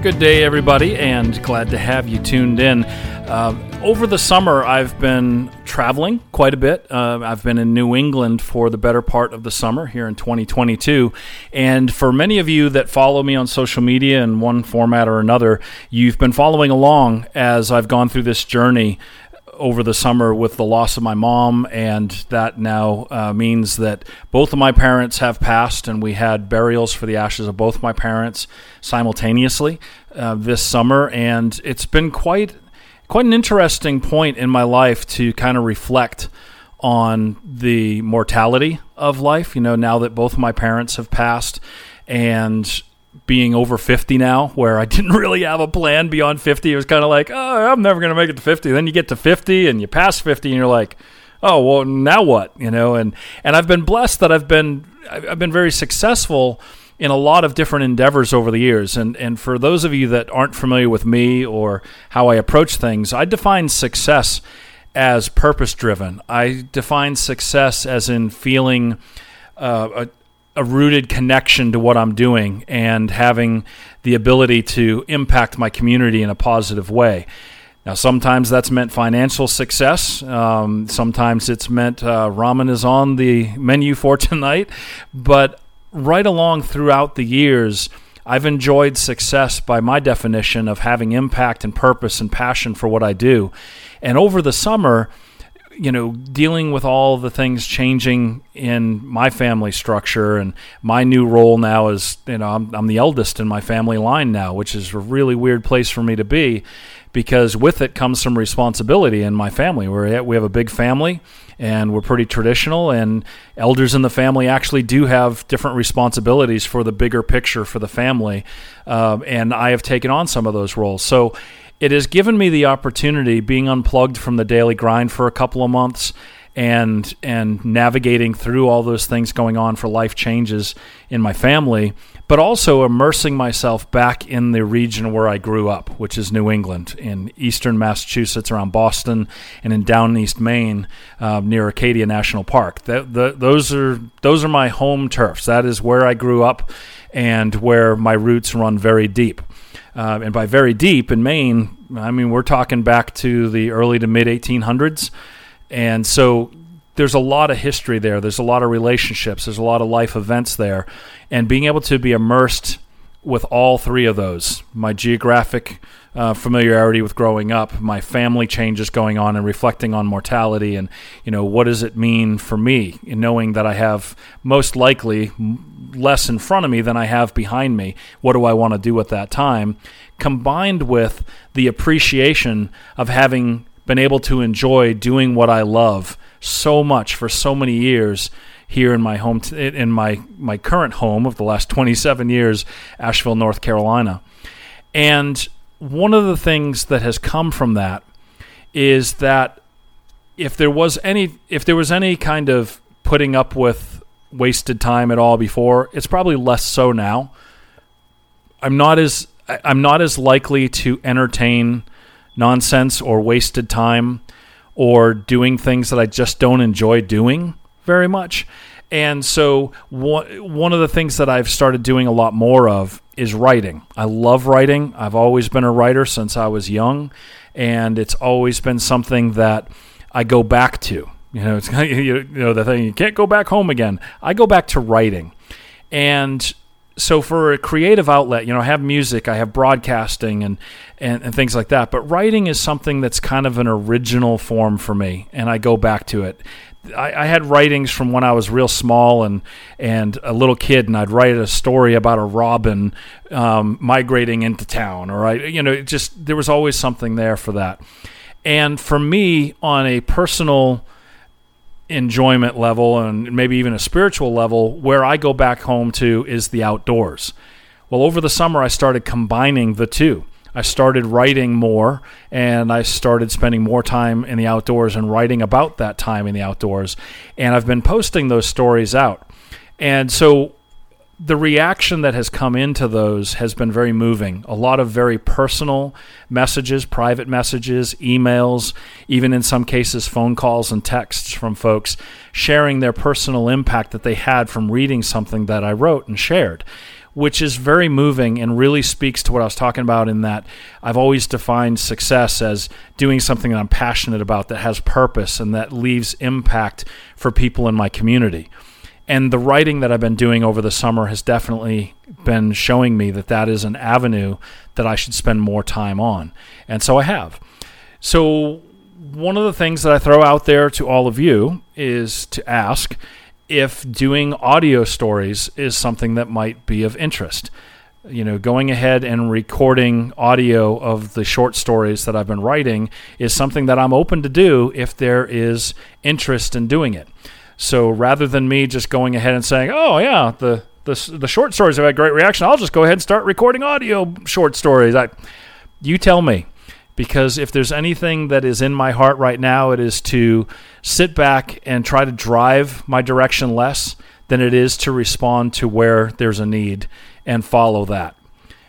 Good day, everybody, and glad to have you tuned in. Uh, over the summer, I've been traveling quite a bit. Uh, I've been in New England for the better part of the summer here in 2022. And for many of you that follow me on social media in one format or another, you've been following along as I've gone through this journey over the summer with the loss of my mom, and that now uh, means that both of my parents have passed, and we had burials for the ashes of both my parents simultaneously uh, this summer, and it's been quite quite an interesting point in my life to kind of reflect on the mortality of life. You know, now that both of my parents have passed, and being over 50 now, where I didn't really have a plan beyond 50. It was kind of like, oh, I'm never going to make it to 50. Then you get to 50 and you pass 50 and you're like, oh, well, now what? You know, and, and I've been blessed that I've been, I've been very successful in a lot of different endeavors over the years. And, and for those of you that aren't familiar with me or how I approach things, I define success as purpose driven. I define success as in feeling uh, a rooted connection to what I'm doing and having the ability to impact my community in a positive way. Now, sometimes that's meant financial success. Um, sometimes it's meant uh, ramen is on the menu for tonight. But right along throughout the years, I've enjoyed success by my definition of having impact and purpose and passion for what I do. And over the summer, you know, dealing with all the things changing in my family structure and my new role now is, you know, I'm, I'm, the eldest in my family line now, which is a really weird place for me to be because with it comes some responsibility in my family. We're, we have a big family and we're pretty traditional, and elders in the family actually do have different responsibilities for the bigger picture for the family. Uh, and I have taken on some of those roles. So, it has given me the opportunity, being unplugged from the daily grind for a couple of months, and and navigating through all those things going on for life changes in my family, but also immersing myself back in the region where I grew up, which is New England, in eastern Massachusetts, around Boston, and in down east Maine, uh, near Acadia National Park. The, the, those are those are my home turfs. That is where I grew up, and where my roots run very deep. Uh, and by very deep in Maine, I mean we're talking back to the early to mid 1800s, and so there's a lot of history there. There's a lot of relationships. There's a lot of life events there, and being able to be immersed with all three of those, my geographic uh, familiarity with growing up, my family changes going on, and reflecting on mortality, and you know what does it mean for me, in knowing that I have most likely less in front of me than I have behind me. What do I want to do at that time? Combined with the appreciation of having been able to enjoy doing what I love so much for so many years here in my home in my my current home of the last 27 years Asheville North Carolina and one of the things that has come from that is that if there was any if there was any kind of putting up with wasted time at all before. It's probably less so now. I'm not as I'm not as likely to entertain nonsense or wasted time or doing things that I just don't enjoy doing very much. And so one of the things that I've started doing a lot more of is writing. I love writing. I've always been a writer since I was young, and it's always been something that I go back to. You know, it's you know the thing you can't go back home again. I go back to writing, and so for a creative outlet, you know, I have music, I have broadcasting, and, and and things like that. But writing is something that's kind of an original form for me, and I go back to it. I, I, had writings from when I was real small and and a little kid, and I'd write a story about a robin um, migrating into town, or I, you know, just there was always something there for that. And for me, on a personal enjoyment level and maybe even a spiritual level, where I go back home to is the outdoors. Well, over the summer, I started combining the two. I started writing more and I started spending more time in the outdoors and writing about that time in the outdoors. And I've been posting those stories out. And so the reaction that has come into those has been very moving. A lot of very personal messages, private messages, emails, even in some cases, phone calls and texts from folks sharing their personal impact that they had from reading something that I wrote and shared. which is very moving and really speaks to what I was talking about in that I've always defined success as doing something that I'm passionate about that has purpose and that leaves impact for people in my community. And the writing that I've been doing over the summer has definitely been showing me that that is an avenue that I should spend more time on. And so I have. So, one of the things that I throw out there to all of you is to ask if doing audio stories is something that might be of interest. You know, going ahead and recording audio of the short stories that I've been writing is something that I'm open to do if there is interest in doing it. So rather than me just going ahead and saying, "Oh yeah, the the, the short stories have had great reaction," I'll just go ahead and start recording audio short stories. I, you tell me because if there's anything that is in my heart right now, it is to sit back and try to drive my direction less than it is to respond to where there's a need and follow that.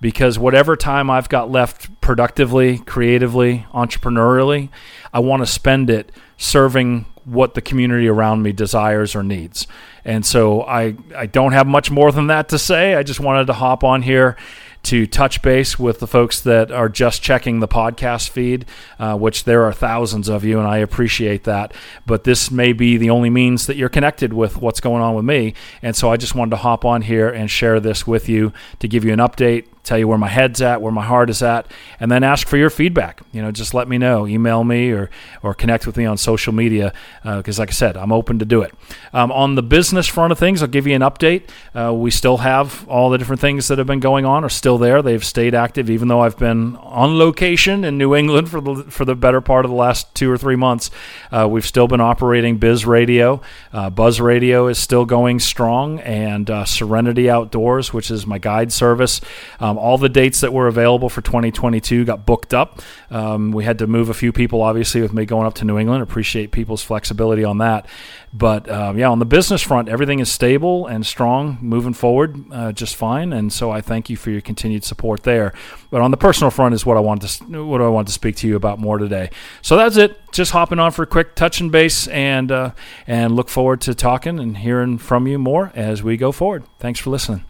Because whatever time I've got left productively, creatively, entrepreneurially, I want to spend it serving what the community around me desires or needs. And so I, I don't have much more than that to say. I just wanted to hop on here to touch base with the folks that are just checking the podcast feed, uh, which there are thousands of you, and I appreciate that. But this may be the only means that you're connected with what's going on with me. And so I just wanted to hop on here and share this with you to give you an update, tell you where my head's at, where my heart is at, and then ask for your feedback. You know, just let me know, email me or or connect with me on social media because, uh, like I said, I'm open to do it. Um, on the business front of things, I'll give you an update. Uh, we still have all the different things that have been going on are still there. They've stayed active, even though I've been on location in New England for the for the better part of the last two or three months. Uh, we've still been operating Biz Radio. Uh, Buzz Radio is still going strong, and uh, Serenity Outdoors, which is my guide service. Um, all the dates that were available for 2022 got booked up. Um, we had to move a few people, obviously, with me going up to New England. Appreciate people's flexibility on that. But um, yeah, on the business front, everything is stable and strong, moving forward uh, just fine. And so I thank you for your continued support there. But on the personal front is what I want to what I want to speak to you about more today. So that's it. Just hopping on for a quick touch and base, and uh, and look forward to talking and hearing from you more as we go forward. Thanks for listening.